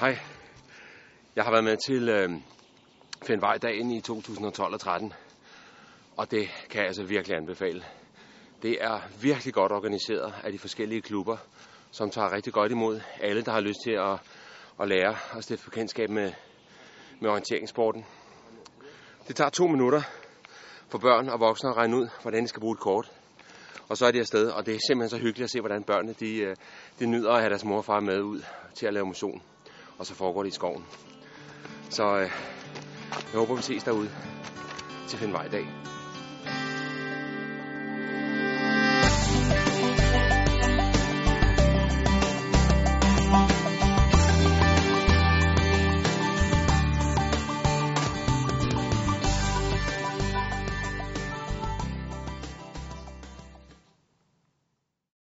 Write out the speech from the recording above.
Hej. Jeg har været med til øh, Find Vej-dagen i 2012 og 13, og det kan jeg altså virkelig anbefale. Det er virkelig godt organiseret af de forskellige klubber, som tager rigtig godt imod alle, der har lyst til at, at lære og stifte bekendtskab med, med orienteringssporten. Det tager to minutter for børn og voksne at regne ud, hvordan de skal bruge et kort. Og så er de afsted, og det er simpelthen så hyggeligt at se, hvordan børnene de, øh, de nyder at have deres mor og far med ud til at lave motion. Og så foregår det i skoven. Så øh, jeg håber, vi ses derude til Find Vej i dag.